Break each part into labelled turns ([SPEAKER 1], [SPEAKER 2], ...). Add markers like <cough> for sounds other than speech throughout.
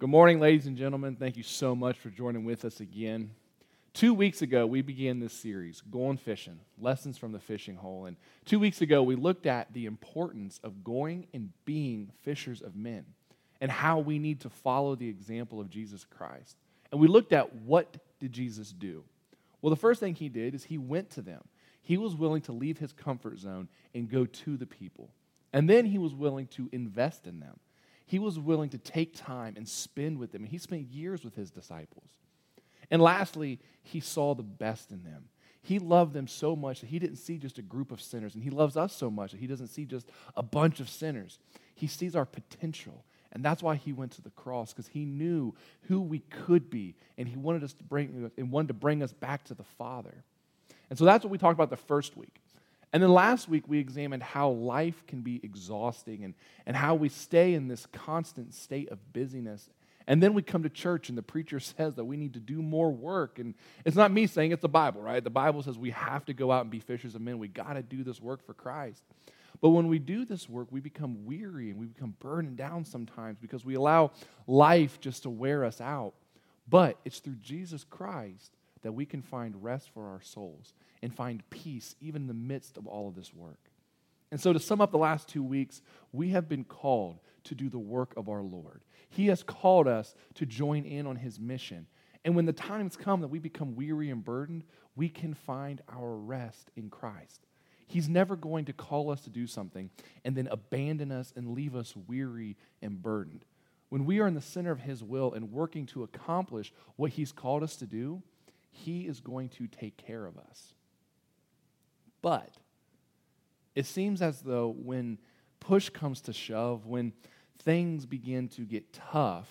[SPEAKER 1] Good morning, ladies and gentlemen. Thank you so much for joining with us again. Two weeks ago, we began this series, Going Fishing Lessons from the Fishing Hole. And two weeks ago, we looked at the importance of going and being fishers of men and how we need to follow the example of Jesus Christ. And we looked at what did Jesus do? Well, the first thing he did is he went to them. He was willing to leave his comfort zone and go to the people. And then he was willing to invest in them. He was willing to take time and spend with them. And he spent years with his disciples. And lastly, he saw the best in them. He loved them so much that he didn't see just a group of sinners. And he loves us so much that he doesn't see just a bunch of sinners. He sees our potential. And that's why he went to the cross, because he knew who we could be. And he wanted us to bring and wanted to bring us back to the Father. And so that's what we talked about the first week. And then last week, we examined how life can be exhausting and, and how we stay in this constant state of busyness. And then we come to church, and the preacher <laughs> says that we need to do more work. And it's not me saying it's the Bible, right? The Bible says we have to go out and be fishers of men. We got to do this work for Christ. But when we do this work, we become weary and we become burdened down sometimes because we allow life just to wear us out. But it's through Jesus Christ that we can find rest for our souls and find peace even in the midst of all of this work. And so, to sum up the last two weeks, we have been called to do the work of our Lord. He has called us to join in on His mission. And when the times come that we become weary and burdened, we can find our rest in Christ. He's never going to call us to do something and then abandon us and leave us weary and burdened. When we are in the center of His will and working to accomplish what He's called us to do, He is going to take care of us. But it seems as though when push comes to shove, when things begin to get tough,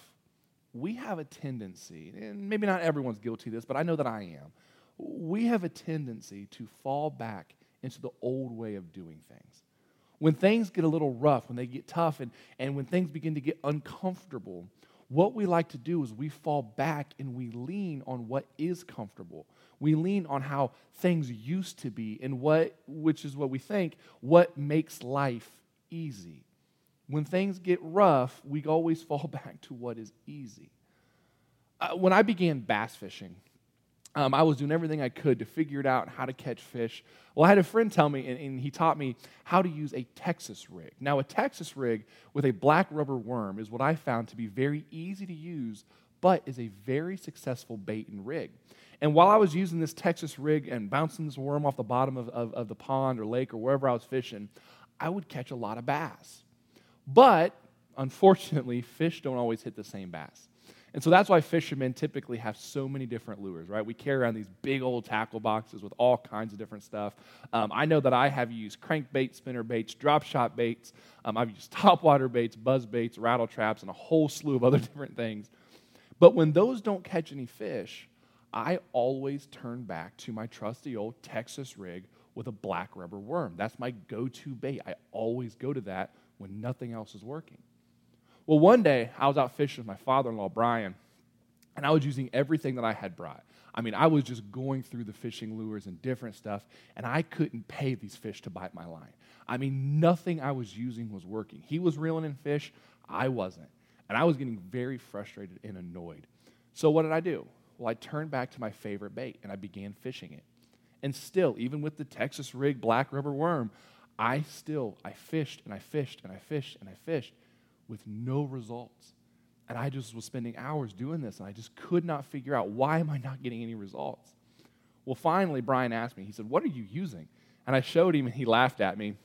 [SPEAKER 1] we have a tendency, and maybe not everyone's guilty of this, but I know that I am. We have a tendency to fall back into the old way of doing things. When things get a little rough, when they get tough, and, and when things begin to get uncomfortable, what we like to do is we fall back and we lean on what is comfortable. We lean on how things used to be and what, which is what we think, what makes life easy. When things get rough, we always <laughs> fall back to what is easy. Uh, when I began bass fishing, um, I was doing everything I could to figure it out how to catch fish. Well, I had a friend tell me, and, and, he taught me how to use a Texas rig. Now, a Texas rig with a black rubber worm is what I found to be very easy to use, but is a very successful bait and rig. And while I was using this Texas rig and bouncing this worm off the bottom of, of, of the pond or lake or wherever I was fishing, I would catch a lot of bass. But unfortunately, <laughs> fish don't always hit the same bass. And so that's why fishermen typically have so many different lures, right? We carry around these big old tackle boxes with all kinds of different stuff. Um, I know that I have used crankbait, spinner baits, drop shot baits. Um, I've used <laughs> topwater baits, buzz baits, rattle traps, and a whole slew of other <laughs> different things. But when those don't catch any fish, I always turn back to my trusty old Texas rig with a black rubber worm. That's my go to bait. I always go to that when nothing else is working. Well, one day I was out fishing with my father in law, Brian, and I was using everything that I had brought. I mean, I was just going through the fishing lures and different stuff, and I couldn't pay these fish to bite my line. I mean, nothing I was using was working. He was reeling in fish, I wasn't. And I was getting very frustrated and annoyed. So, what did I do? Well, I turned back to my favorite bait and I began fishing it. And still, even with the Texas rig black rubber worm, I still, I fished and I fished and I fished and I fished with no results. And I just was spending hours doing this, and I just could not figure out why am I not getting any results. Well, finally, Brian asked me, he said, What are you using? And I showed him, and he laughed at me,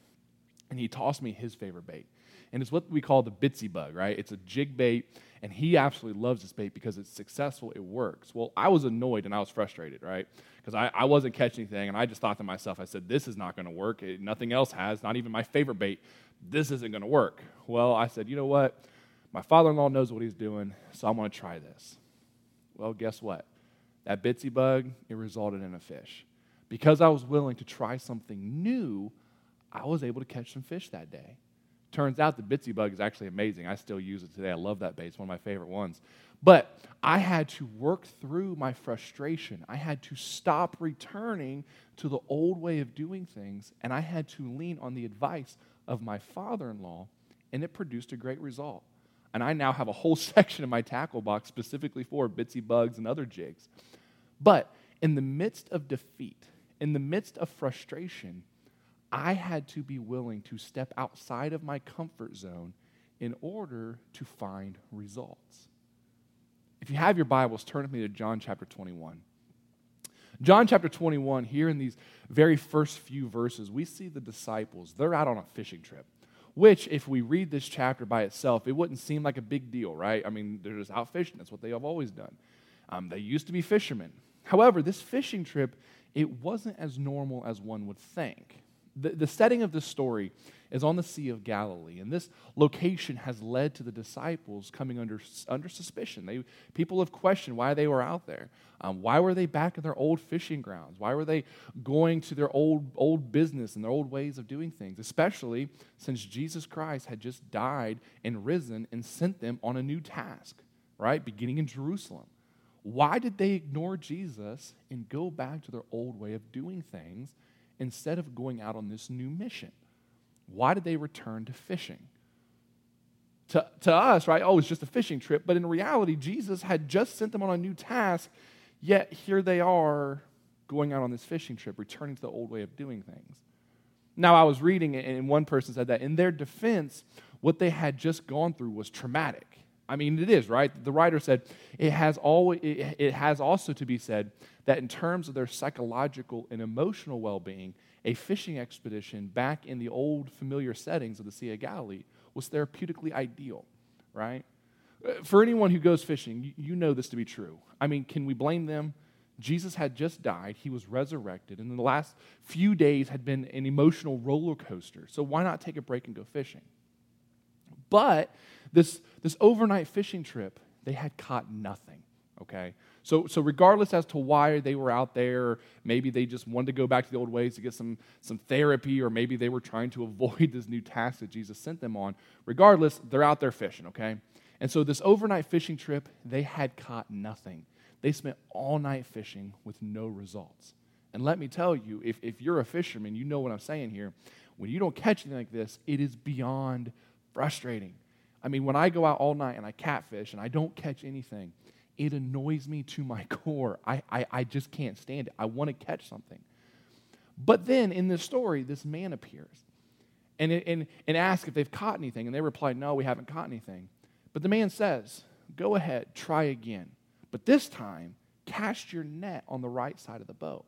[SPEAKER 1] and he tossed me his favorite bait. And it's what we call the Bitsy bug, right? It's a jig bait, and he absolutely loves this bait because it's successful, it works. Well, I was annoyed and I was frustrated, right? Because I, I wasn't catching anything, and I just thought to myself, I said, This is not going to work. It, nothing else has, not even my favorite bait this isn't going to work. Well, I said, you know what? My father in law knows what he's doing, so I'm going to try this. Well, guess what? That bitsy bug, it resulted in a fish. Because I was willing to try something new, I was able to catch some fish that day. Turns out the bitsy bug is actually amazing. I still use it today. I love that bait. It's one of my favorite ones. But I had to work through my frustration. I had to stop returning to the old way of doing things, and I had to lean on the advice of my father in law, and it produced a great result. And I now have a whole <laughs> section in my tackle box specifically for bitsy bugs and other jigs. But in the midst of defeat, in the midst of frustration, I had to be willing to step outside of my comfort zone in order to find results. If you have your Bibles, turn with me to John chapter 21. John chapter 21, here in these very first few verses, we see the disciples. They're out on a fishing trip, which, if we read this chapter by itself, it wouldn't seem like a big deal, right? I mean, they're just out fishing. That's what they have always done. Um, they used to be fishermen. However, this fishing trip, it wasn't as normal as one would think. The, the setting of this story is on the Sea of Galilee, and this location has led to the disciples coming under, under suspicion. They, people have questioned why they were out there. Um, why were they back in their old fishing grounds? Why were they going to their old, old business and their old ways of doing things, especially since Jesus Christ had just died and risen and sent them on a new task, right? Beginning in Jerusalem. Why did they ignore Jesus and go back to their old way of doing things instead of going out on this new mission? Why did they return to fishing? To, to us, right? Oh, it's just a fishing trip. But in reality, Jesus had just sent them on a new task, yet here they are going out on this fishing trip, returning to the old way of doing things. Now, I was reading, and one person said that in their defense, what they had just gone through was traumatic. I mean, it is, right? The writer said it has, always, it has also to be said that in terms of their psychological and emotional well being, a fishing expedition back in the old familiar settings of the Sea of Galilee was therapeutically ideal, right? Uh, for anyone who goes fishing, you know this to be true. I mean, can we blame them? Jesus had just died, he was resurrected, and the last few days had been an emotional roller coaster. So why not take a break and go fishing? But this, this overnight fishing trip, they had caught nothing, okay? So, so regardless as to why they were out there, maybe they just wanted to go back to the old ways to get some, some therapy, or maybe they were trying to <laughs> avoid this new task that Jesus sent them on. Regardless, they're out there fishing, okay? And so this overnight fishing trip, they had caught nothing. They spent all night fishing with no results. And let me tell you, if, if you're a fisherman, you know what I'm saying here. When you don't catch anything like this, it is beyond frustrating. I mean, when I go out all night and I catfish and I don't catch anything, it annoys me to my <laughs> core. I, I, I just can't stand it. I want to catch something. But then in this story, this man appears and, and, and asks if they've caught anything. And they reply, No, we haven't caught anything. But the man says, Go ahead, try again. But this time, cast your net on the right side of the boat.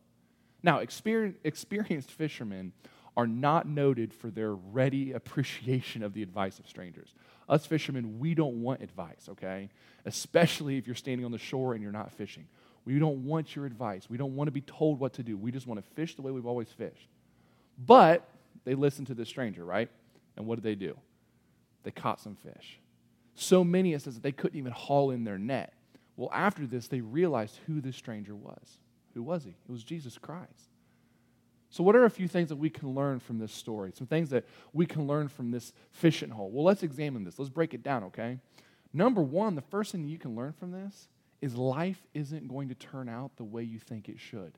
[SPEAKER 1] Now, experienced fishermen are not noted for their ready appreciation of the advice of strangers. Us fishermen, we don't want advice, okay? Especially if you're standing on the shore and you're not fishing. We don't want your advice. We don't want to be told what to do. We just want to fish the way we've always fished. But they listened to this stranger, right? And what did they do? They caught some fish. So many, it says that they couldn't even haul in their net. Well, after this, they realized who this stranger was. Who was he? It was Jesus Christ. So, what are a few things that we can learn from this story? Some things that we can learn from this fishing hole? Well, let's examine this. Let's break it down, okay? Number one, the first thing you can learn from this is life isn't going to turn out the way you think it should.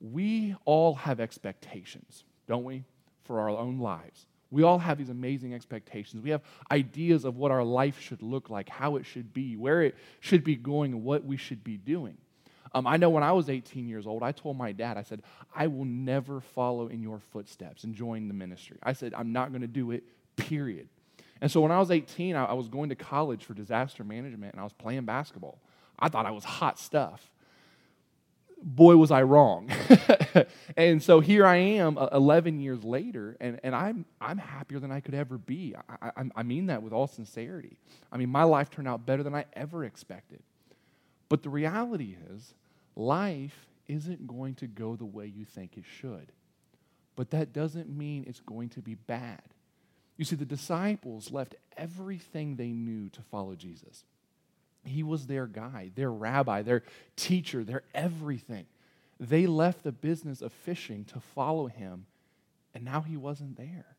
[SPEAKER 1] We all have expectations, don't we, for our own lives. We all have these amazing expectations. We have ideas of what our life should look like, how it should be, where it should be going, and what we should be doing. Um, I know when I was 18 years old, I told my dad, I said, I will never follow in your footsteps and join the ministry. I said, I'm not going to do it, period. And so when I was 18, I, I was going to college for disaster management and I was playing basketball. I thought I was hot stuff. Boy, was I wrong. <laughs> and so here I am uh, 11 years later, and, and I'm, I'm happier than I could ever be. I, I, I mean that with all sincerity. I mean, my life turned out better than I ever expected. But the reality is, life isn't going to go the way you think it should. But that doesn't mean it's going to be bad. You see, the disciples left everything they knew to follow Jesus. He was their guide, their rabbi, their teacher, their everything. They left the business of fishing to follow him, and now he wasn't there.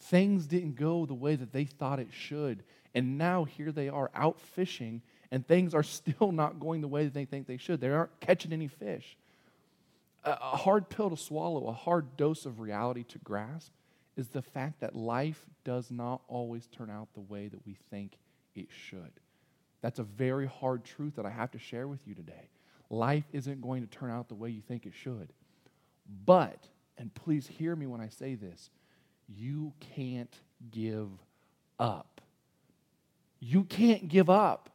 [SPEAKER 1] Things didn't go the way that they thought it should, and now here they are out fishing and things are <laughs> still not going the way that they think they should. They aren't catching any fish. A, a hard pill to swallow, a hard dose of reality to grasp, is the fact that life does not always turn out the way that we think it should. That's a very hard truth that I have to share with you today. Life isn't going to turn out the way you think it should. But, and please hear me when I say this, you can't give up. You can't give up.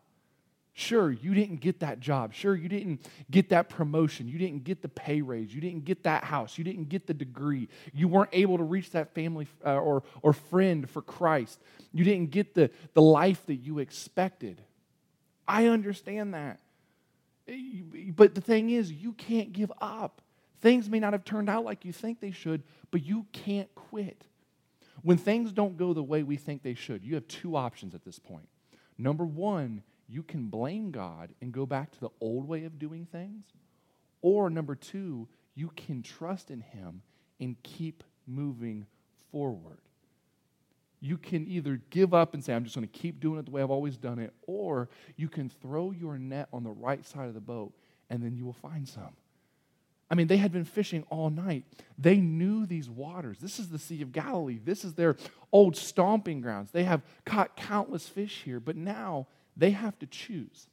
[SPEAKER 1] Sure, you didn't get that job. Sure, you didn't get that promotion. You didn't get the pay raise. You didn't get that house. You didn't get the degree. You weren't able to reach that family uh, or, or friend for Christ. You didn't get the, the life that you expected. I understand that. But the thing is, you can't give up. Things may not have turned out like you think they should, but you can't quit. When things don't go the way we think they should, you have two options at this point. Number one, you can blame God and go back to the old way of doing things. Or number two, you can trust in Him and keep moving forward. You can either give up and say, I'm just going to keep doing it the way I've always done it, or you can throw your net on the right side of the boat and then you will find some. I mean, they had been fishing all night. They knew these waters. This is the Sea of Galilee. This is their old stomping grounds. They have caught countless fish here, but now they have to choose.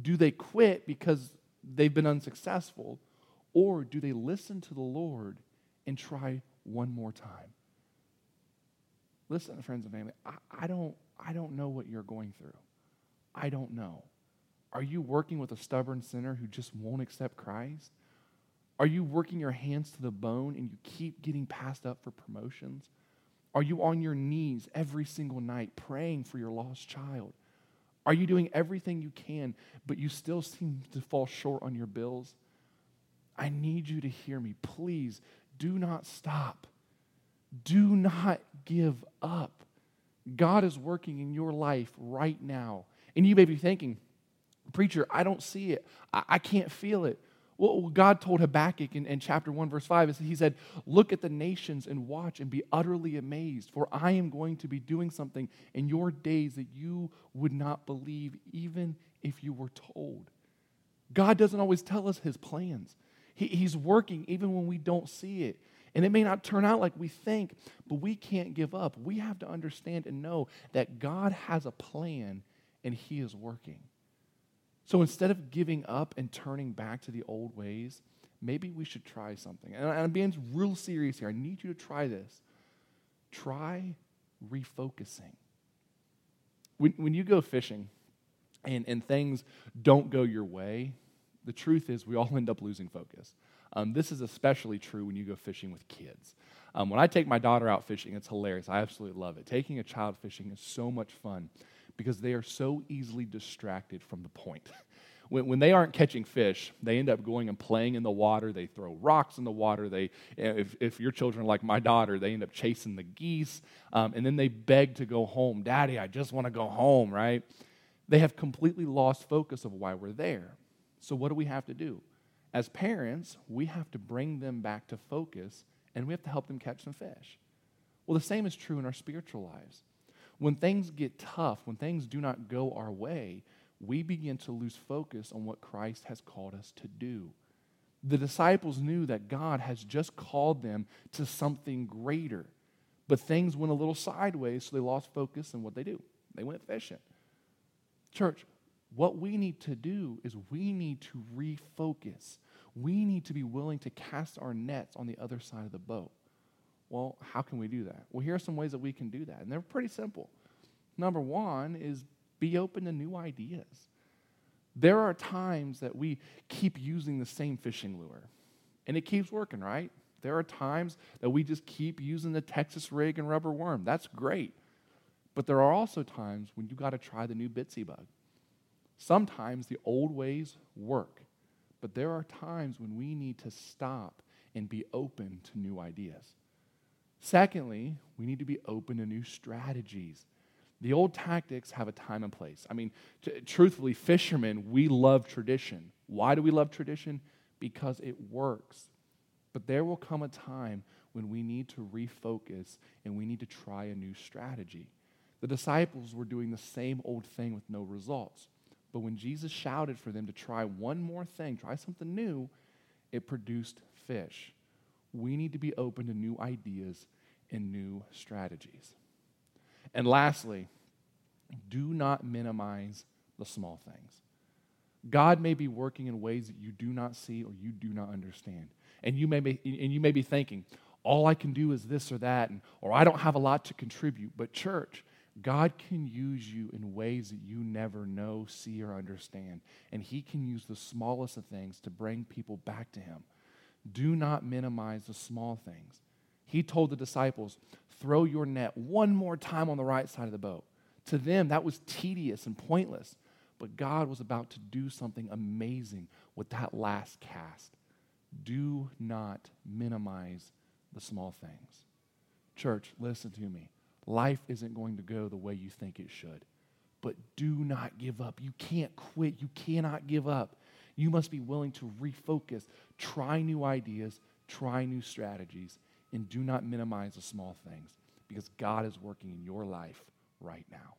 [SPEAKER 1] Do they quit because they've been unsuccessful, or do they listen to the Lord and try one more time? Listen, friends and family, I, I, don't, I don't know what you're going through. I don't know. Are you working with a stubborn sinner who just won't accept Christ? Are you working your hands to the bone and you keep getting passed up for promotions? Are you on your knees every single night praying for your lost child? Are you doing everything you can, but you still seem to fall short on your bills? I need you to hear me. Please do not stop. Do not give up. God is working in your life right now. And you may be thinking, Preacher, I don't see it. I, I can't feel it. Well, God told Habakkuk in, in, chapter 1, verse 5, is He said, Look at the nations and watch and be utterly amazed, for I am going to be doing something in your days that you would not believe, even if you were told. God doesn't always tell us His plans, he, He's working even when we don't see it. And it may not turn out like we think, but we can't give up. We have to understand and know that God has a plan and He is working. So instead of giving up and turning back to the old ways, maybe we should try something. And I'm being real serious here. I need you to try this. Try refocusing. When, when you go fishing and, and things don't go your way, the truth is we all <laughs> end up losing focus. Um, this is especially true when you go fishing with kids. Um, when I take my daughter out fishing, it's hilarious. I absolutely love it. Taking a child fishing is so much fun because they are so easily distracted from the point. <laughs> when, when they aren't catching fish, they end up going and playing in the water. They throw rocks in the water. They, if, if your children are like my daughter, they end up chasing the geese. Um, and then they beg to go home. Daddy, I just want to go home, right? They have completely lost focus of why we're there. So, what do we have to do? As parents, we have to bring them back to focus and we have to help them catch some fish. Well, the same is true in our spiritual lives. When things get tough, when things do not go our way, we begin to lose focus on what Christ has called us to do. The disciples knew that God has just called them to something greater, but things went a little sideways, so they lost focus on what they do. They went fishing. Church, what we need to do is we need to refocus. We need to be willing to cast our nets on the other side of the boat. Well, how can we do that? Well, here are some ways that we can do that, and they're pretty simple. Number one is be open to new ideas. There are times that we keep using the same fishing lure, and it keeps working, right? There are times that we just keep using the Texas rig and rubber worm. That's great. But there are also times when you got to try the new Bitsy bug. Sometimes the old ways work, but there are times when we need to stop and be open to new ideas. Secondly, we need to be open to new strategies. The old tactics have a time and place. I mean, t- truthfully, fishermen, we love tradition. Why do we love tradition? Because it works. But there will come a time when we need to refocus and we need to try a new strategy. The disciples were doing the same old thing with no results. But when Jesus shouted for them to try one more thing, try something new, it produced fish. We need to be open to new ideas and new strategies. And lastly, do not minimize the small things. God may be working in ways that you do not see or you do not understand. And you may be, and you may be thinking, all I can do is this or that, and, or I don't have a lot to contribute. But, church, God can use you in ways that you never know, see, or understand. And He can use the smallest of things to bring people back to Him. Do not minimize the small things. He told the disciples, throw your net one more time on the right side of the boat. To them, that was tedious and pointless. But God was about to do something amazing with that last cast. Do not minimize the small things. Church, listen to me. Life isn't going to go the way you think it should. But do not give up. You can't quit. You cannot give up. You must be willing to refocus, try new ideas, try new strategies, and do not minimize the small things because God is working in your life right now.